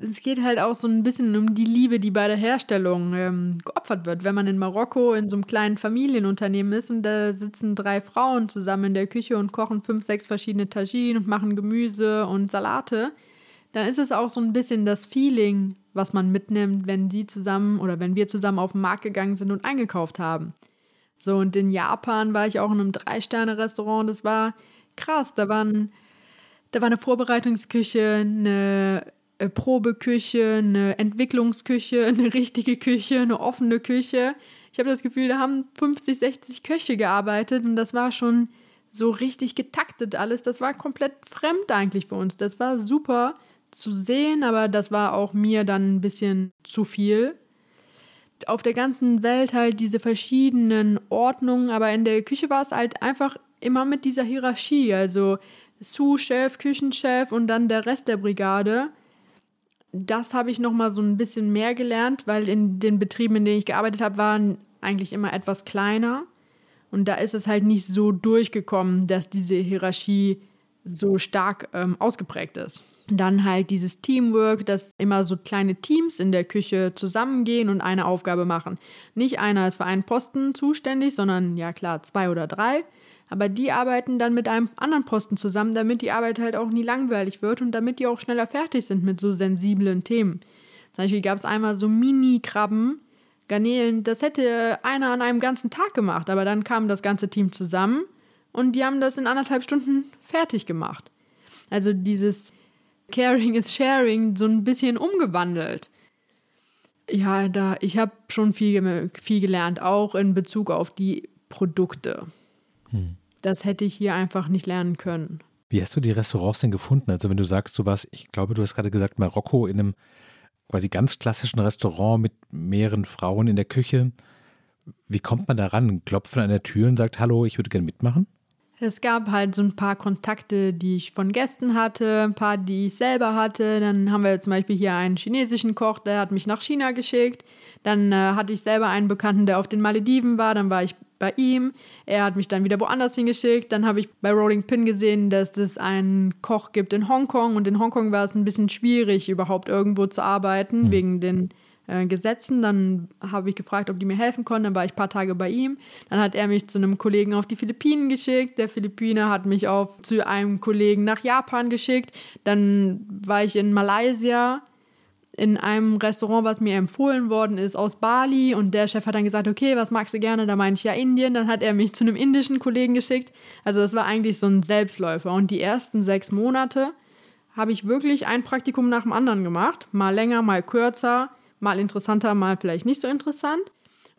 es geht halt auch so ein bisschen um die Liebe, die bei der Herstellung ähm, geopfert wird. Wenn man in Marokko in so einem kleinen Familienunternehmen ist und da sitzen drei Frauen zusammen in der Küche und kochen fünf, sechs verschiedene Taginen und machen Gemüse und Salate, dann ist es auch so ein bisschen das Feeling, was man mitnimmt, wenn die zusammen oder wenn wir zusammen auf den Markt gegangen sind und eingekauft haben. So, und in Japan war ich auch in einem Drei-Sterne-Restaurant. Das war krass. Da waren, da war eine Vorbereitungsküche, eine äh, Probeküche, eine Entwicklungsküche, eine richtige Küche, eine offene Küche. Ich habe das Gefühl, da haben 50, 60 Köche gearbeitet und das war schon so richtig getaktet alles. Das war komplett fremd eigentlich für uns. Das war super zu sehen, aber das war auch mir dann ein bisschen zu viel. Auf der ganzen Welt halt diese verschiedenen Ordnungen, aber in der Küche war es halt einfach immer mit dieser Hierarchie. Also Sous-Chef, Küchenchef und dann der Rest der Brigade. Das habe ich nochmal so ein bisschen mehr gelernt, weil in den Betrieben, in denen ich gearbeitet habe, waren eigentlich immer etwas kleiner. Und da ist es halt nicht so durchgekommen, dass diese Hierarchie so stark ähm, ausgeprägt ist. Dann halt dieses Teamwork, dass immer so kleine Teams in der Küche zusammengehen und eine Aufgabe machen. Nicht einer ist für einen Posten zuständig, sondern ja klar, zwei oder drei. Aber die arbeiten dann mit einem anderen Posten zusammen, damit die Arbeit halt auch nie langweilig wird und damit die auch schneller fertig sind mit so sensiblen Themen. Zum Beispiel gab es einmal so Mini-Krabben, Garnelen, das hätte einer an einem ganzen Tag gemacht, aber dann kam das ganze Team zusammen und die haben das in anderthalb Stunden fertig gemacht. Also dieses Caring is Sharing so ein bisschen umgewandelt. Ja, da ich habe schon viel, viel gelernt, auch in Bezug auf die Produkte. Hm. Das hätte ich hier einfach nicht lernen können. Wie hast du die Restaurants denn gefunden? Also wenn du sagst, du warst, ich glaube, du hast gerade gesagt, Marokko in einem quasi ganz klassischen Restaurant mit mehreren Frauen in der Küche. Wie kommt man da ran? Klopft an der Tür und sagt, hallo, ich würde gerne mitmachen? Es gab halt so ein paar Kontakte, die ich von Gästen hatte, ein paar, die ich selber hatte. Dann haben wir zum Beispiel hier einen chinesischen Koch, der hat mich nach China geschickt. Dann äh, hatte ich selber einen Bekannten, der auf den Malediven war. Dann war ich bei ihm. Er hat mich dann wieder woanders hingeschickt. Dann habe ich bei Rolling Pin gesehen, dass es einen Koch gibt in Hongkong. Und in Hongkong war es ein bisschen schwierig, überhaupt irgendwo zu arbeiten, mhm. wegen den äh, Gesetzen. Dann habe ich gefragt, ob die mir helfen konnten. Dann war ich ein paar Tage bei ihm. Dann hat er mich zu einem Kollegen auf die Philippinen geschickt. Der Philippiner hat mich auf, zu einem Kollegen nach Japan geschickt. Dann war ich in Malaysia in einem Restaurant, was mir empfohlen worden ist, aus Bali. Und der Chef hat dann gesagt, okay, was magst du gerne? Da meinte ich ja Indien. Dann hat er mich zu einem indischen Kollegen geschickt. Also das war eigentlich so ein Selbstläufer. Und die ersten sechs Monate habe ich wirklich ein Praktikum nach dem anderen gemacht. Mal länger, mal kürzer, mal interessanter, mal vielleicht nicht so interessant.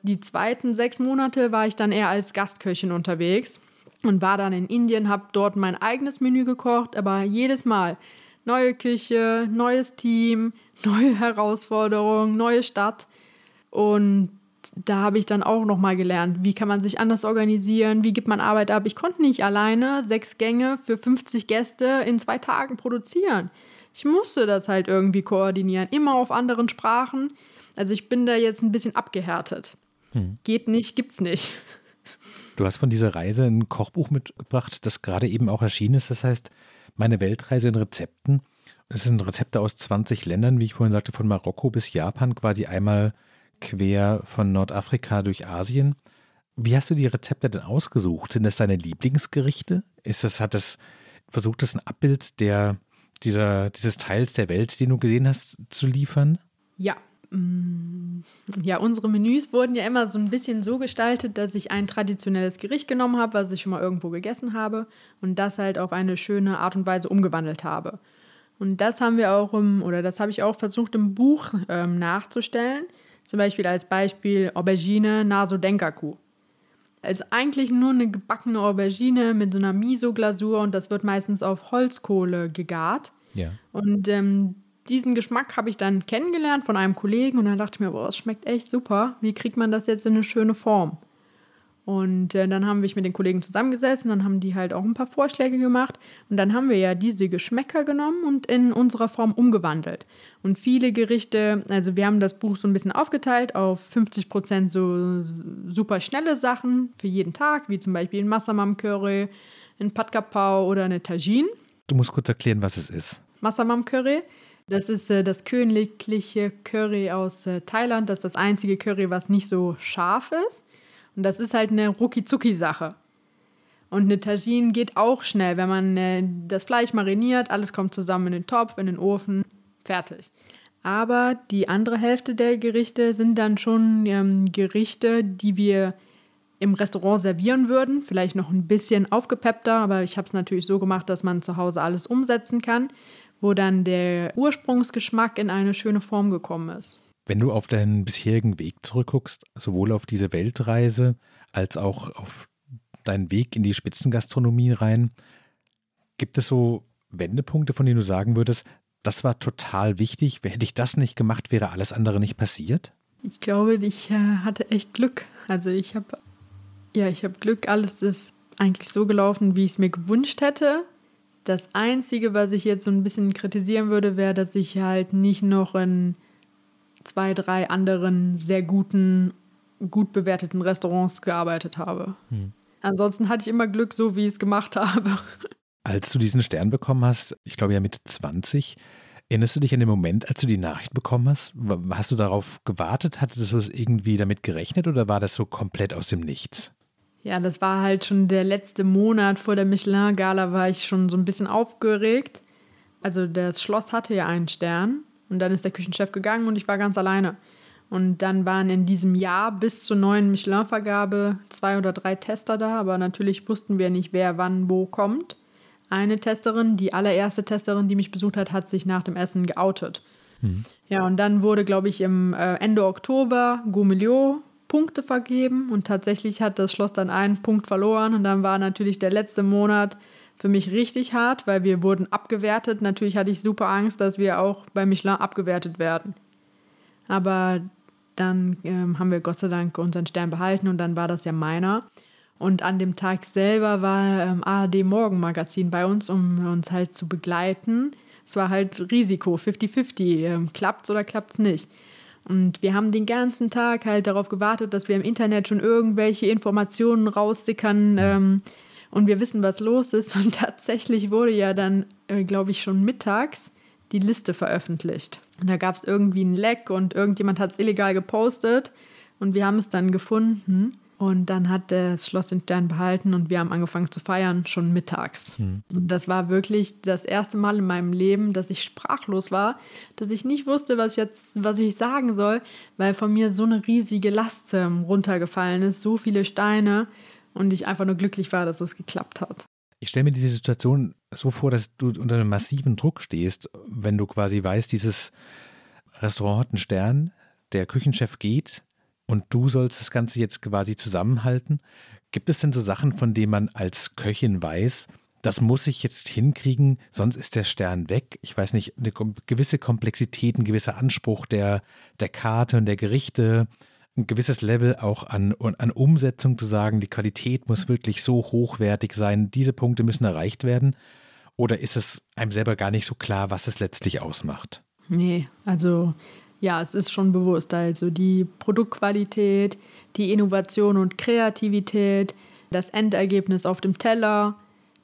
Die zweiten sechs Monate war ich dann eher als Gastköchin unterwegs und war dann in Indien, habe dort mein eigenes Menü gekocht, aber jedes Mal neue Küche, neues Team, neue Herausforderungen, neue Stadt. Und da habe ich dann auch nochmal gelernt, wie kann man sich anders organisieren, wie gibt man Arbeit ab. Ich konnte nicht alleine sechs Gänge für 50 Gäste in zwei Tagen produzieren. Ich musste das halt irgendwie koordinieren, immer auf anderen Sprachen. Also ich bin da jetzt ein bisschen abgehärtet. Hm. Geht nicht, gibt's nicht. Du hast von dieser Reise ein Kochbuch mitgebracht, das gerade eben auch erschienen ist. Das heißt, meine Weltreise in Rezepten. Es sind Rezepte aus 20 Ländern, wie ich vorhin sagte, von Marokko bis Japan, quasi einmal quer von Nordafrika durch Asien. Wie hast du die Rezepte denn ausgesucht? Sind das deine Lieblingsgerichte? Ist das, hat das, versucht das ein Abbild der, dieser, dieses Teils der Welt, den du gesehen hast, zu liefern? Ja. Mm, ja, unsere Menüs wurden ja immer so ein bisschen so gestaltet, dass ich ein traditionelles Gericht genommen habe, was ich schon mal irgendwo gegessen habe und das halt auf eine schöne Art und Weise umgewandelt habe. Und das haben wir auch im, oder das habe ich auch versucht im Buch ähm, nachzustellen. Zum Beispiel als Beispiel Aubergine Naso Denkaku. Ist eigentlich nur eine gebackene Aubergine mit so einer Miso-Glasur und das wird meistens auf Holzkohle gegart. Ja. Und ähm, diesen Geschmack habe ich dann kennengelernt von einem Kollegen und dann dachte ich mir, boah, das schmeckt echt super. Wie kriegt man das jetzt in eine schöne Form? Und äh, dann haben wir mit den Kollegen zusammengesetzt und dann haben die halt auch ein paar Vorschläge gemacht. Und dann haben wir ja diese Geschmäcker genommen und in unserer Form umgewandelt. Und viele Gerichte, also wir haben das Buch so ein bisschen aufgeteilt auf 50 Prozent so super schnelle Sachen für jeden Tag, wie zum Beispiel ein Massamam Curry, ein Pad Kapau oder eine Tajin. Du musst kurz erklären, was es ist. Massamam Curry. Das ist äh, das königliche Curry aus äh, Thailand. Das ist das einzige Curry, was nicht so scharf ist. Und das ist halt eine Rucki-Zucki-Sache. Und eine Tagine geht auch schnell, wenn man äh, das Fleisch mariniert, alles kommt zusammen in den Topf, in den Ofen, fertig. Aber die andere Hälfte der Gerichte sind dann schon ähm, Gerichte, die wir im Restaurant servieren würden. Vielleicht noch ein bisschen aufgepeppter, aber ich habe es natürlich so gemacht, dass man zu Hause alles umsetzen kann. Wo dann der Ursprungsgeschmack in eine schöne Form gekommen ist. Wenn du auf deinen bisherigen Weg zurückguckst, sowohl auf diese Weltreise als auch auf deinen Weg in die Spitzengastronomie rein, gibt es so Wendepunkte, von denen du sagen würdest, das war total wichtig. Hätte ich das nicht gemacht, wäre alles andere nicht passiert? Ich glaube, ich äh, hatte echt Glück. Also ich habe ja, ich habe Glück. Alles ist eigentlich so gelaufen, wie ich es mir gewünscht hätte. Das Einzige, was ich jetzt so ein bisschen kritisieren würde, wäre, dass ich halt nicht noch in zwei, drei anderen sehr guten, gut bewerteten Restaurants gearbeitet habe. Hm. Ansonsten hatte ich immer Glück, so wie ich es gemacht habe. Als du diesen Stern bekommen hast, ich glaube ja mit 20, erinnerst du dich an den Moment, als du die Nachricht bekommen hast? Hast du darauf gewartet? Hattest du es irgendwie damit gerechnet oder war das so komplett aus dem Nichts? Ja, das war halt schon der letzte Monat vor der Michelin-Gala, war ich schon so ein bisschen aufgeregt. Also das Schloss hatte ja einen Stern und dann ist der Küchenchef gegangen und ich war ganz alleine. Und dann waren in diesem Jahr bis zur neuen Michelin-Vergabe zwei oder drei Tester da, aber natürlich wussten wir nicht, wer wann wo kommt. Eine Testerin, die allererste Testerin, die mich besucht hat, hat sich nach dem Essen geoutet. Mhm. Ja, und dann wurde, glaube ich, im äh, Ende Oktober Gourmillot Punkte vergeben und tatsächlich hat das Schloss dann einen Punkt verloren und dann war natürlich der letzte Monat für mich richtig hart, weil wir wurden abgewertet. Natürlich hatte ich super Angst, dass wir auch bei Michelin abgewertet werden. Aber dann ähm, haben wir Gott sei Dank unseren Stern behalten und dann war das ja meiner. Und an dem Tag selber war ähm, ARD Morgenmagazin bei uns, um uns halt zu begleiten. Es war halt Risiko, 50-50. Ähm, klappt's oder klappt's nicht? Und wir haben den ganzen Tag halt darauf gewartet, dass wir im Internet schon irgendwelche Informationen raussickern ähm, und wir wissen, was los ist. Und tatsächlich wurde ja dann, äh, glaube ich, schon mittags die Liste veröffentlicht. Und da gab es irgendwie ein Leck und irgendjemand hat es illegal gepostet und wir haben es dann gefunden. Und dann hat das Schloss den Stern behalten und wir haben angefangen zu feiern, schon mittags. Hm. Und das war wirklich das erste Mal in meinem Leben, dass ich sprachlos war, dass ich nicht wusste, was ich jetzt, was ich sagen soll, weil von mir so eine riesige Last ähm, runtergefallen ist, so viele Steine und ich einfach nur glücklich war, dass es geklappt hat. Ich stelle mir diese Situation so vor, dass du unter einem massiven Druck stehst, wenn du quasi weißt, dieses Restaurant hat einen Stern, der Küchenchef geht, und du sollst das Ganze jetzt quasi zusammenhalten. Gibt es denn so Sachen, von denen man als Köchin weiß, das muss ich jetzt hinkriegen, sonst ist der Stern weg. Ich weiß nicht, eine gewisse Komplexität, ein gewisser Anspruch der, der Karte und der Gerichte, ein gewisses Level auch an, an Umsetzung zu sagen, die Qualität muss wirklich so hochwertig sein, diese Punkte müssen erreicht werden. Oder ist es einem selber gar nicht so klar, was es letztlich ausmacht? Nee, also ja, es ist schon bewusst. Also die Produktqualität, die Innovation und Kreativität, das Endergebnis auf dem Teller,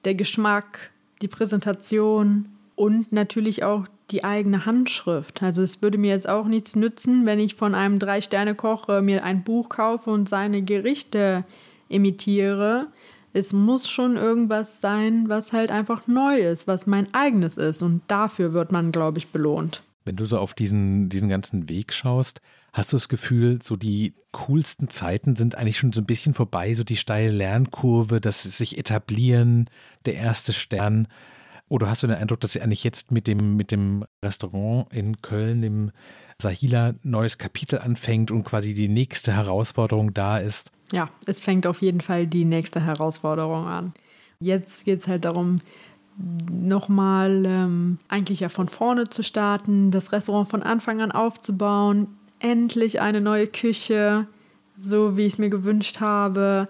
der Geschmack, die Präsentation und natürlich auch die eigene Handschrift. Also es würde mir jetzt auch nichts nützen, wenn ich von einem Drei-Sterne-Koch äh, mir ein Buch kaufe und seine Gerichte imitiere. Es muss schon irgendwas sein, was halt einfach neu ist, was mein eigenes ist. Und dafür wird man, glaube ich, belohnt. Wenn du so auf diesen, diesen ganzen Weg schaust, hast du das Gefühl, so die coolsten Zeiten sind eigentlich schon so ein bisschen vorbei, so die steile Lernkurve, das sich etablieren, der erste Stern. Oder hast du den Eindruck, dass eigentlich jetzt mit dem, mit dem Restaurant in Köln, dem Sahila, neues Kapitel anfängt und quasi die nächste Herausforderung da ist? Ja, es fängt auf jeden Fall die nächste Herausforderung an. Jetzt geht es halt darum, nochmal ähm, eigentlich ja von vorne zu starten, das Restaurant von Anfang an aufzubauen, endlich eine neue Küche, so wie ich es mir gewünscht habe,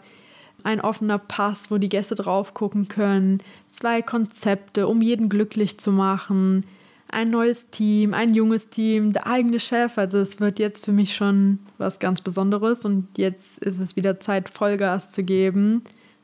ein offener Pass, wo die Gäste drauf gucken können, zwei Konzepte, um jeden glücklich zu machen, ein neues Team, ein junges Team, der eigene Chef. Also es wird jetzt für mich schon was ganz Besonderes und jetzt ist es wieder Zeit, Vollgas zu geben,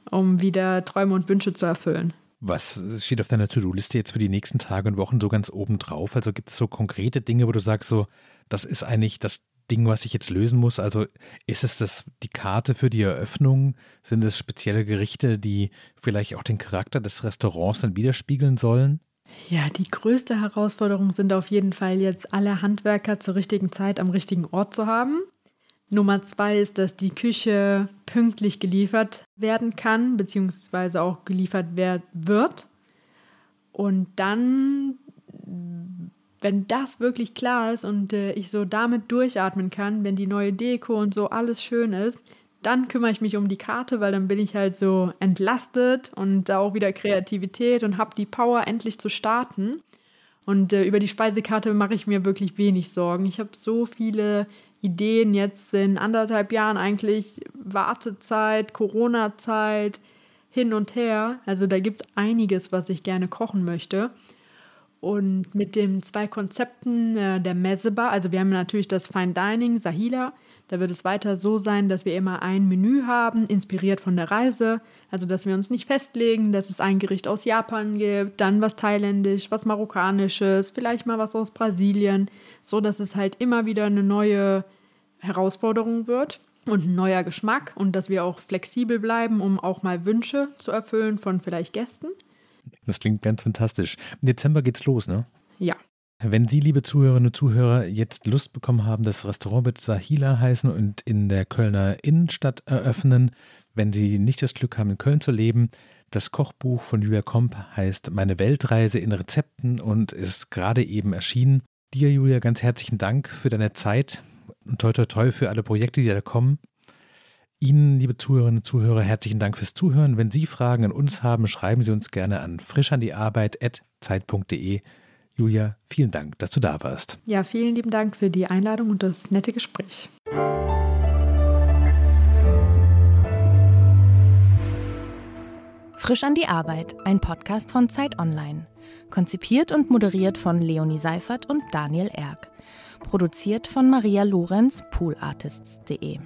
um wieder Träume und Wünsche zu erfüllen. Was steht auf deiner To-Do-Liste jetzt für die nächsten Tage und Wochen so ganz oben drauf? Also gibt es so konkrete Dinge, wo du sagst, so, das ist eigentlich das Ding, was ich jetzt lösen muss? Also ist es das die Karte für die Eröffnung? Sind es spezielle Gerichte, die vielleicht auch den Charakter des Restaurants dann widerspiegeln sollen? Ja, die größte Herausforderung sind auf jeden Fall jetzt alle Handwerker zur richtigen Zeit am richtigen Ort zu haben. Nummer zwei ist, dass die Küche pünktlich geliefert werden kann, beziehungsweise auch geliefert wird. Und dann wenn das wirklich klar ist und äh, ich so damit durchatmen kann, wenn die neue Deko und so alles schön ist, dann kümmere ich mich um die Karte, weil dann bin ich halt so entlastet und da auch wieder Kreativität und habe die Power, endlich zu starten. Und äh, über die Speisekarte mache ich mir wirklich wenig Sorgen. Ich habe so viele Ideen jetzt in anderthalb Jahren eigentlich Wartezeit, Corona-Zeit, hin und her. Also da gibt es einiges, was ich gerne kochen möchte. Und mit den zwei Konzepten äh, der Messebar, also wir haben natürlich das Fine Dining, Sahila, da wird es weiter so sein, dass wir immer ein Menü haben, inspiriert von der Reise. Also dass wir uns nicht festlegen, dass es ein Gericht aus Japan gibt, dann was thailändisch, was marokkanisches, vielleicht mal was aus Brasilien, so dass es halt immer wieder eine neue Herausforderung wird und ein neuer Geschmack und dass wir auch flexibel bleiben, um auch mal Wünsche zu erfüllen von vielleicht Gästen. Das klingt ganz fantastisch. Im Dezember geht's los, ne? Ja. Wenn Sie, liebe Zuhörerinnen und Zuhörer, jetzt Lust bekommen haben, das Restaurant wird Sahila heißen und in der Kölner Innenstadt eröffnen, wenn Sie nicht das Glück haben, in Köln zu leben, das Kochbuch von Julia Komp heißt Meine Weltreise in Rezepten und ist gerade eben erschienen. Dir, Julia, ganz herzlichen Dank für deine Zeit und toi toi toi für alle Projekte, die da kommen. Ihnen, liebe Zuhörerinnen und Zuhörer, herzlichen Dank fürs Zuhören. Wenn Sie Fragen an uns haben, schreiben Sie uns gerne an frischandiearbeit.zeit.de. Julia, vielen Dank, dass du da warst. Ja, vielen lieben Dank für die Einladung und das nette Gespräch. Frisch an die Arbeit, ein Podcast von Zeit Online. Konzipiert und moderiert von Leonie Seifert und Daniel Erck. Produziert von Maria Lorenz, poolartists.de.